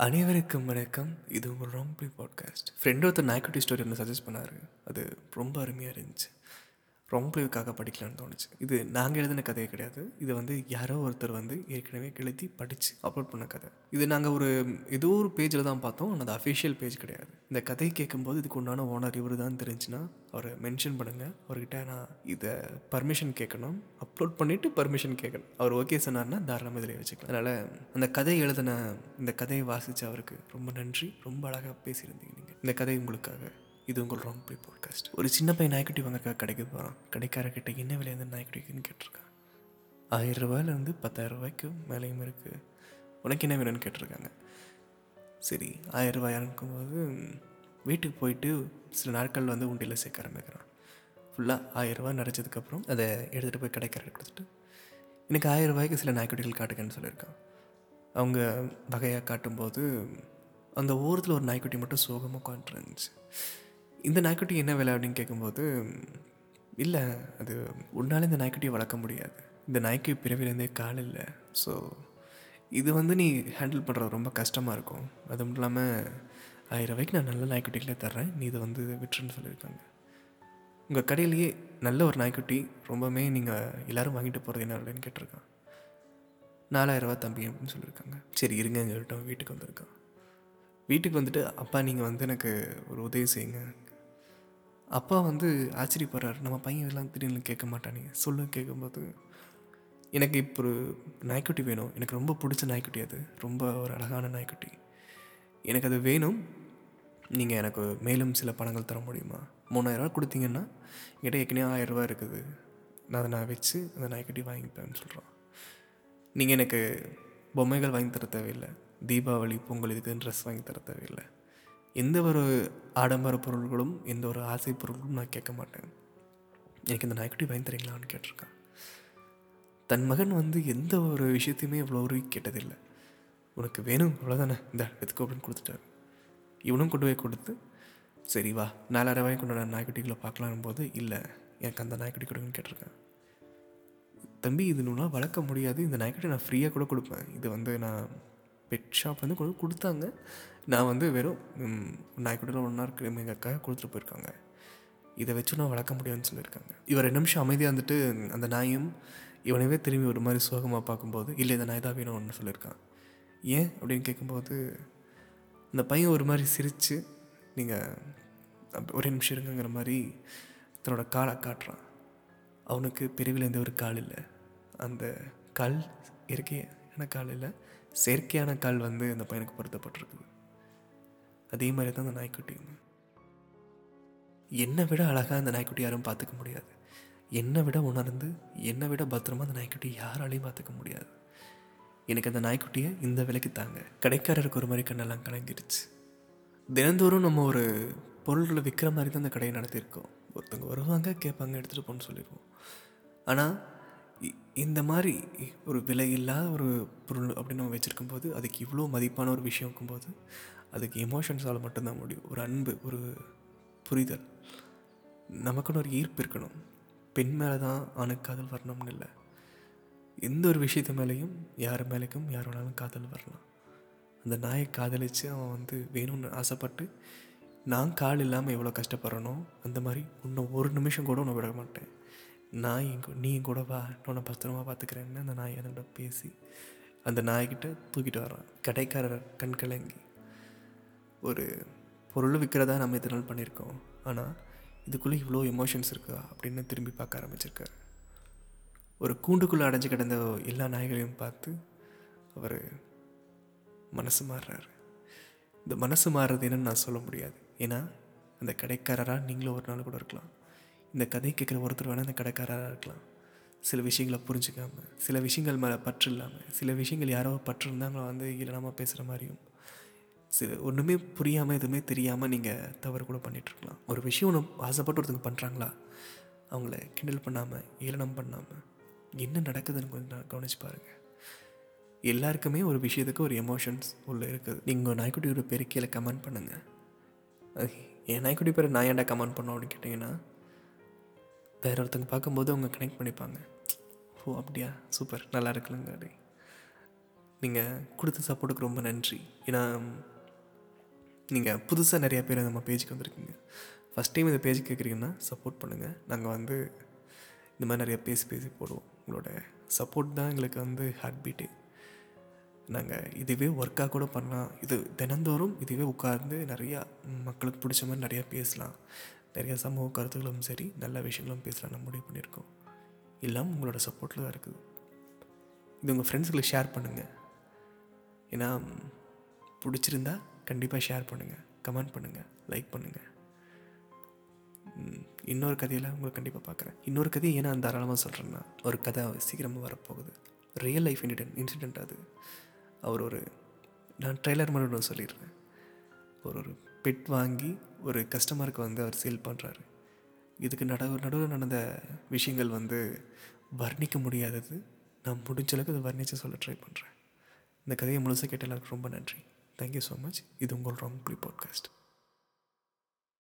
அனைவருக்கும் வணக்கம். இது உங்கள் ரொம்ப பாட்காஸ்ட். ஃப்ரெண்ட் ஒருத்தர் நாய்க்குட்டி ஸ்டோரி ஒன்று சஜஸ்ட் பண்ணார். அது ரொம்ப அருமையாக இருந்துச்சு. ரொம்ப இதுக்காக படிக்கலான்னு தோணுச்சு. இது நாங்கள் எழுதின கதையே கிடையாது. இது வந்து யாரோ ஒருத்தர் வந்து ஏற்கனவே எழுதி படித்து அப்லோட் பண்ண கதை. இது நாங்கள் ஒரு ஏதோ ஒரு பேஜில் தான் பார்த்தோம். ஆனால் அது அஃபிஷியல் பேஜ் கிடையாது. இந்த கதையை கேட்கும்போது இதுக்கு உண்டான ஓனர் இவர் தான் தெரிஞ்சுன்னா அவரை மென்ஷன் பண்ணுங்கள் அவர்கிட்ட நான் இதை பர்மிஷன் கேட்கணும். அப்லோட் பண்ணிவிட்டு பர்மிஷன் கேட்கணும். அவர் ஓகே சொன்னார்னா தாராளமாக இதில் வச்சுக்கலாம். அதனால் அந்த கதை எழுதின இந்த கதையை வாசித்த அவருக்கு ரொம்ப நன்றி. ரொம்ப அழகாக பேசியிருந்தீங்க நீங்கள் இந்த கதை உங்களுக்காக. இது உங்கள் ராங் ப்ளே பாட்காஸ்ட் ஒரு சின்ன பையன் நாய்க்குட்டி வாங்க கடைக்கு போகிறான் கடைக்காரர்கிட்ட என்ன விலையிருந்து நாய்க்குட்டிக்குன்னு கேட்டிருக்கான் ஆயிரம் ரூபாயிலேருந்து பத்தாயிரம் ரூபாய்க்கு மேலேயும் இருக்குது உனக்கு என்ன வேணும்னு கேட்டிருக்காங்க. சரி ஆயிரம் ரூபாய் இறக்கும்போது வீட்டுக்கு போயிட்டு சில நாட்கள் வந்து உண்டியில் சேர்க்க ஆரம்பிக்கிறான். ஃபுல்லாக ஆயிரம் ரூபாய் நிறைச்சதுக்கப்புறம் அதை எடுத்துகிட்டு போய் கடைக்காரர் கொடுத்துட்டு எனக்கு ஆயிரம் ரூபாய்க்கு சில நாய்க்குட்டிகள் காட்டுங்கன்னு சொல்லியிருக்கான். அவங்க வகையாக காட்டும்போது அந்த ஓரத்தில் ஒரு நாய்க்குட்டி மட்டும் சோகமாக உட்காந்துருந்துச்சு இந்த நாய்க்குட்டி என்ன விலை அப்படின்னு கேட்கும்போது இல்லை அது உன்னால் இந்த நாய்க்குட்டியை வளர்க்க முடியாது. இந்த நாய்க்கு பிறவிலேருந்தே கால் இல்லை. ஸோ இது வந்து நீ ஹேண்டில் பண்ணுறது ரொம்ப கஷ்டமாக இருக்கும். அது மட்டும் இல்லாமல் ஆயிரம் ரூபாய்க்கு நான் நல்ல நாய்க்குட்டிகளே தர்றேன். நீ இதை வந்து விட்டுருன்னு சொல்லியிருக்காங்க. உங்கள் கடையிலேயே நல்ல ஒரு நாய்க்குட்டி ரொம்பவுமே நீங்கள் எல்லோரும் வாங்கிட்டு போகிறது என்ன அப்படின்னு கேட்டிருக்கான். நாலாயிரரூவா தம்பி அப்படின்னு சொல்லியிருக்காங்க. சரி இருங்கன்னு சொல்லிட்டோம் வீட்டுக்கு வந்திருக்கான். வீட்டுக்கு வந்துட்டு அப்பா நீங்கள் வந்து எனக்கு ஒரு உதவி செய்யுங்க. அப்பா வந்து ஆச்சரியப்படுறாரு. நம்ம பையன் எல்லாம் திடீர்னு கேட்க மாட்டானே. சொல்ல கேட்கும்போது எனக்கு இப்போ ஒரு நாய்க்குட்டி வேணும். எனக்கு ரொம்ப பிடிச்ச நாய்க்குட்டி அது. ரொம்ப ஒரு அழகான நாய்க்குட்டி. எனக்கு அது வேணும். நீங்கள் எனக்கு மேலும் சில பணங்கள் தர முடியுமா? மூணாயிரரூவா கொடுத்தீங்கன்னா என்கிட்ட ஏற்கனவே ஆயிரரூவா இருக்குது. நான் அதை நான் வச்சு அந்த நாய்க்குட்டி வாங்கிப்பேன்னு சொல்கிறான் நீங்கள் எனக்கு பொம்மைகள் வாங்கி தர தேவையில்லை. தீபாவளி பொங்கல் இதுக்கு ட்ரெஸ் வாங்கி தர தேவையில்லை. எந்த ஒரு ஆடம்பர பொருள்களும் எந்த ஒரு ஆசை பொருள்களும் நான் கேட்க மாட்டேன். எனக்கு இந்த நாய்க்குட்டி வாங்கி தரீங்களான்னு கேட்டிருக்கேன். தன் மகன் வந்து எந்த ஒரு விஷயத்தையுமே இவ்வளோ ஒரு கேட்டதில்லை. உனக்கு வேணும் அவ்வளோதானே இந்த எடுத்துக்கோ அப்படின்னு கொடுத்துட்டாரு. இவனும் கொண்டு போய் கொடுத்து சரி வா நாலாயிரம் ரூபாய் கொண்டு நான் நாய்க்குட்டிகளை பார்க்கலாம் போது இல்லை எனக்கு அந்த நாய்க்குட்டி கொடுங்கன்னு கேட்டிருக்கேன். தம்பி இது நூலாக வளர்க்க முடியாது. இந்த நாய்க்குட்டி நான் ஃப்ரீயாக கூட கொடுப்பேன். இது வந்து நான் பெட் ஷாப் வந்து கொண்டு கொடுத்தாங்க. நான் வந்து வெறும் நாய்க்குட்டியில் ஒன்றா இருக்கு எங்கள் அக்கா கொடுத்துட்டு போயிருக்காங்க. இதை வச்சு நான் வளர்க்க முடியும்னு சொல்லியிருக்காங்க. இவர் ரெண்டு நிமிஷம் அமைதியாக வந்துட்டு அந்த நாயும் இவனவே திரும்பி ஒரு மாதிரி சோகமாக பார்க்கும்போது இல்லை இந்த நாய் தான் வேணும்னு சொல்லியிருக்கான். ஏன்? அப்படின்னு கேட்கும்போது அந்த பையன் ஒரு மாதிரி சிரித்து நீங்கள் ஒரே நிமிஷம் இருங்கிற மாதிரி தன்னோட காலை காட்டுறான். அவனுக்கு பிரிவில் எந்த ஒரு கால் இல்லை. அந்த கால் இயற்கையான கால் இல்லை. செயற்கையான கால் வந்து அந்த பையனுக்கு பொருத்தப்பட்டிருக்குது. அதே மாதிரி தான் அந்த நாய்க்குட்டியும். என்னை விட அழகாக அந்த நாய்க்குட்டி யாரும் பார்த்துக்க முடியாது. என்னை விட உணர்ந்து என்னை விட பத்திரமா அந்த நாய்க்குட்டி யாராலையும் பார்த்துக்க முடியாது. எனக்கு அந்த நாய்க்குட்டியை இந்த விலைக்கு தாங்க. கடைக்காரருக்கு ஒரு மாதிரி கண்ணெல்லாம் கலங்கிருச்சு. தினந்தோறும் நம்ம ஒரு பொருள்களை விற்கிற மாதிரி தான் அந்த கடையை நடத்தியிருக்கோம். ஒருத்தவங்க வருவாங்க கேட்பாங்க எடுத்துகிட்டு போன்னு சொல்லிடுவோம். ஆனால் இந்த மாதிரி ஒரு விலை இல்லாத ஒரு பொருள் அப்படின்னு நம்ம வச்சுருக்கும் போது அதுக்கு இவ்வளோ மதிப்பான ஒரு விஷயம் இருக்கும்போது அதுக்கு எமோஷன்ஸால் மட்டும்தான் முடியும். ஒரு அன்பு ஒரு புரிதல். நமக்குன்னு ஒரு ஈர்ப்பு இருக்கணும். பெண் மேலே தான் ஆணுக்கு காதல் வரணும்னு இல்லை. எந்த ஒரு விஷயத்து மேலேயும் யார் மேலேக்கும் யார் வேணாலும் காதல் வரலாம். அந்த நாயை காதலித்து அவன் வந்து வேணும்னு ஆசைப்பட்டு நான் கால் இல்லாமல் எவ்வளோ கஷ்டப்படுறனோ அந்த மாதிரி இன்னும் ஒரு நிமிஷம் கூட உன்னை விட மாட்டேன். நாய் நீ கூட வா உன்னை பத்திரமா பார்த்துக்கிறேன்னு அந்த நாய் அதோட பேசி அந்த நாய்கிட்ட தூக்கிட்டு வர்றான். கடைக்காரர் கண் கலங்கி. ஒரு பொருள் விற்கிறதா நம்ம இத்தனை நாள் பண்ணியிருக்கோம். ஆனால் இதுக்குள்ளே இவ்வளோ எமோஷன்ஸ் இருக்கா அப்படின்னு திரும்பி பார்க்க ஆரம்பிச்சிருக்காரு. ஒரு கூண்டுக்குள்ளே அடைஞ்சு கிடந்த எல்லா நாய்களையும் பார்த்து அவர் மனசு மாறுறாரு. இந்த மனசு மாறுறது என்னன்னு நான் சொல்ல முடியாது. ஏன்னா அந்த கடைக்காரராக நீங்களும் ஒரு நாள் கூட இருக்கலாம். இந்த கதை கேட்குற ஒருத்தர் வேணால் இந்த கடைக்காரராக இருக்கலாம். சில விஷயங்களை புரிஞ்சுக்காமல் சில விஷயங்கள் மேலே பற்று இல்லாமல் சில விஷயங்கள் யாரோ பற்று இருந்தாங்களோ வந்து இல்லாமல் பேசுகிற மாதிரியும். சில ஒன்றுமே புரியாமல் எதுவுமே தெரியாமல் நீங்கள் தவறு கூட பண்ணிகிட்ருக்கலாம் ஒரு விஷயம் ஒன்று ஆசைப்பட்டு ஒருத்தங்க பண்ணுறாங்களா அவங்கள கிண்டல் பண்ணாமல் ஏளனம் பண்ணாமல் என்ன நடக்குதுன்னு கொஞ்சம் கவனிச்சு பாருங்கள் எல்லாருக்குமே ஒரு விஷயத்துக்கு ஒரு எமோஷன்ஸ் உள்ளே இருக்குது. நீங்கள் நாய்க்குட்டியோட பேர் கீழே கமெண்ட் பண்ணுங்கள் என் நாய்க்குட்டி பேர் நான் ஏன்டா கமெண்ட் பண்ணோம் அப்படின்னு கேட்டிங்கன்னா வேற ஒருத்தங்க பார்க்கும்போது அவங்க கனெக்ட் பண்ணிப்பாங்க. ஓ அப்படியா? சூப்பர். நல்லா இருக்குல்லங்க அப்படி நீங்கள் கொடுத்த சப்போர்ட்டுக்கு ரொம்ப நன்றி. ஏன்னா நீங்கள் புதுசாக நிறையா பேர் நம்ம பேஜுக்கு வந்திருக்கீங்க. ஃபஸ்ட் டைம் இந்த பேஜ் கேட்குறீங்கன்னா சப்போர்ட் பண்ணுங்கள் நாங்கள் வந்து இந்த மாதிரி நிறையா பேசி பேசி போடுவோம். உங்களோட சப்போர்ட் தான் எங்களுக்கு வந்து ஹார்ட் பீட்டு நாங்கள் இதுவே ஒர்க்காக கூட பண்ணலாம். இது தினந்தோறும் இதுவே உட்கார்ந்து நிறையா மக்களுக்கு பிடிச்ச மாதிரி நிறையா பேசலாம். நிறைய சமூக கருத்துக்களும் சரி நல்ல விஷயங்களும் பேசலாம் நம்ம முடிவு பண்ணியிருக்கோம். எல்லாம் உங்களோட சப்போர்ட்டில் தான் இருக்குது. இது உங்கள் ஃப்ரெண்ட்ஸுங்களுக்கு ஷேர் பண்ணுங்கள் ஏன்னா பிடிச்சிருந்தா கண்டிப்பாக ஷேர் பண்ணுங்கள் கமெண்ட் பண்ணுங்கள் லைக் பண்ணுங்கள் இன்னொரு கதையில் உங்களை கண்டிப்பாக பார்க்குறேன். இன்னொரு கதையை ஏன்னா தாராளமாக சொல்கிறேன்னா ஒரு கதை சீக்கிரமாக வரப்போகுது. ரியல் லைஃப் இன்சிடென்ட் இன்சிடெண்ட் அது. அவர் ஒரு நான் ட்ரெய்லர் மட்டும் சொல்லிடுறேன் ஒரு ஒரு பெட் வாங்கி ஒரு கஸ்டமருக்கு வந்து அவர் சேல் பண்ணுறாரு இதுக்கு நடவு நடுவில் நடந்த விஷயங்கள் வந்து வர்ணிக்க முடியாதது. நான் முடிஞ்ச அளவுக்கு அதை வர்ணித்து சொல்ல ட்ரை பண்ணுறேன் இந்த கதையை முழுசாக கேட்ட எல்லாருக்கும் ரொம்ப நன்றி. தேங்க்யூ ஸோ மச் இது உங்கள் ராங் ப்ளி பாட்காஸ்ட்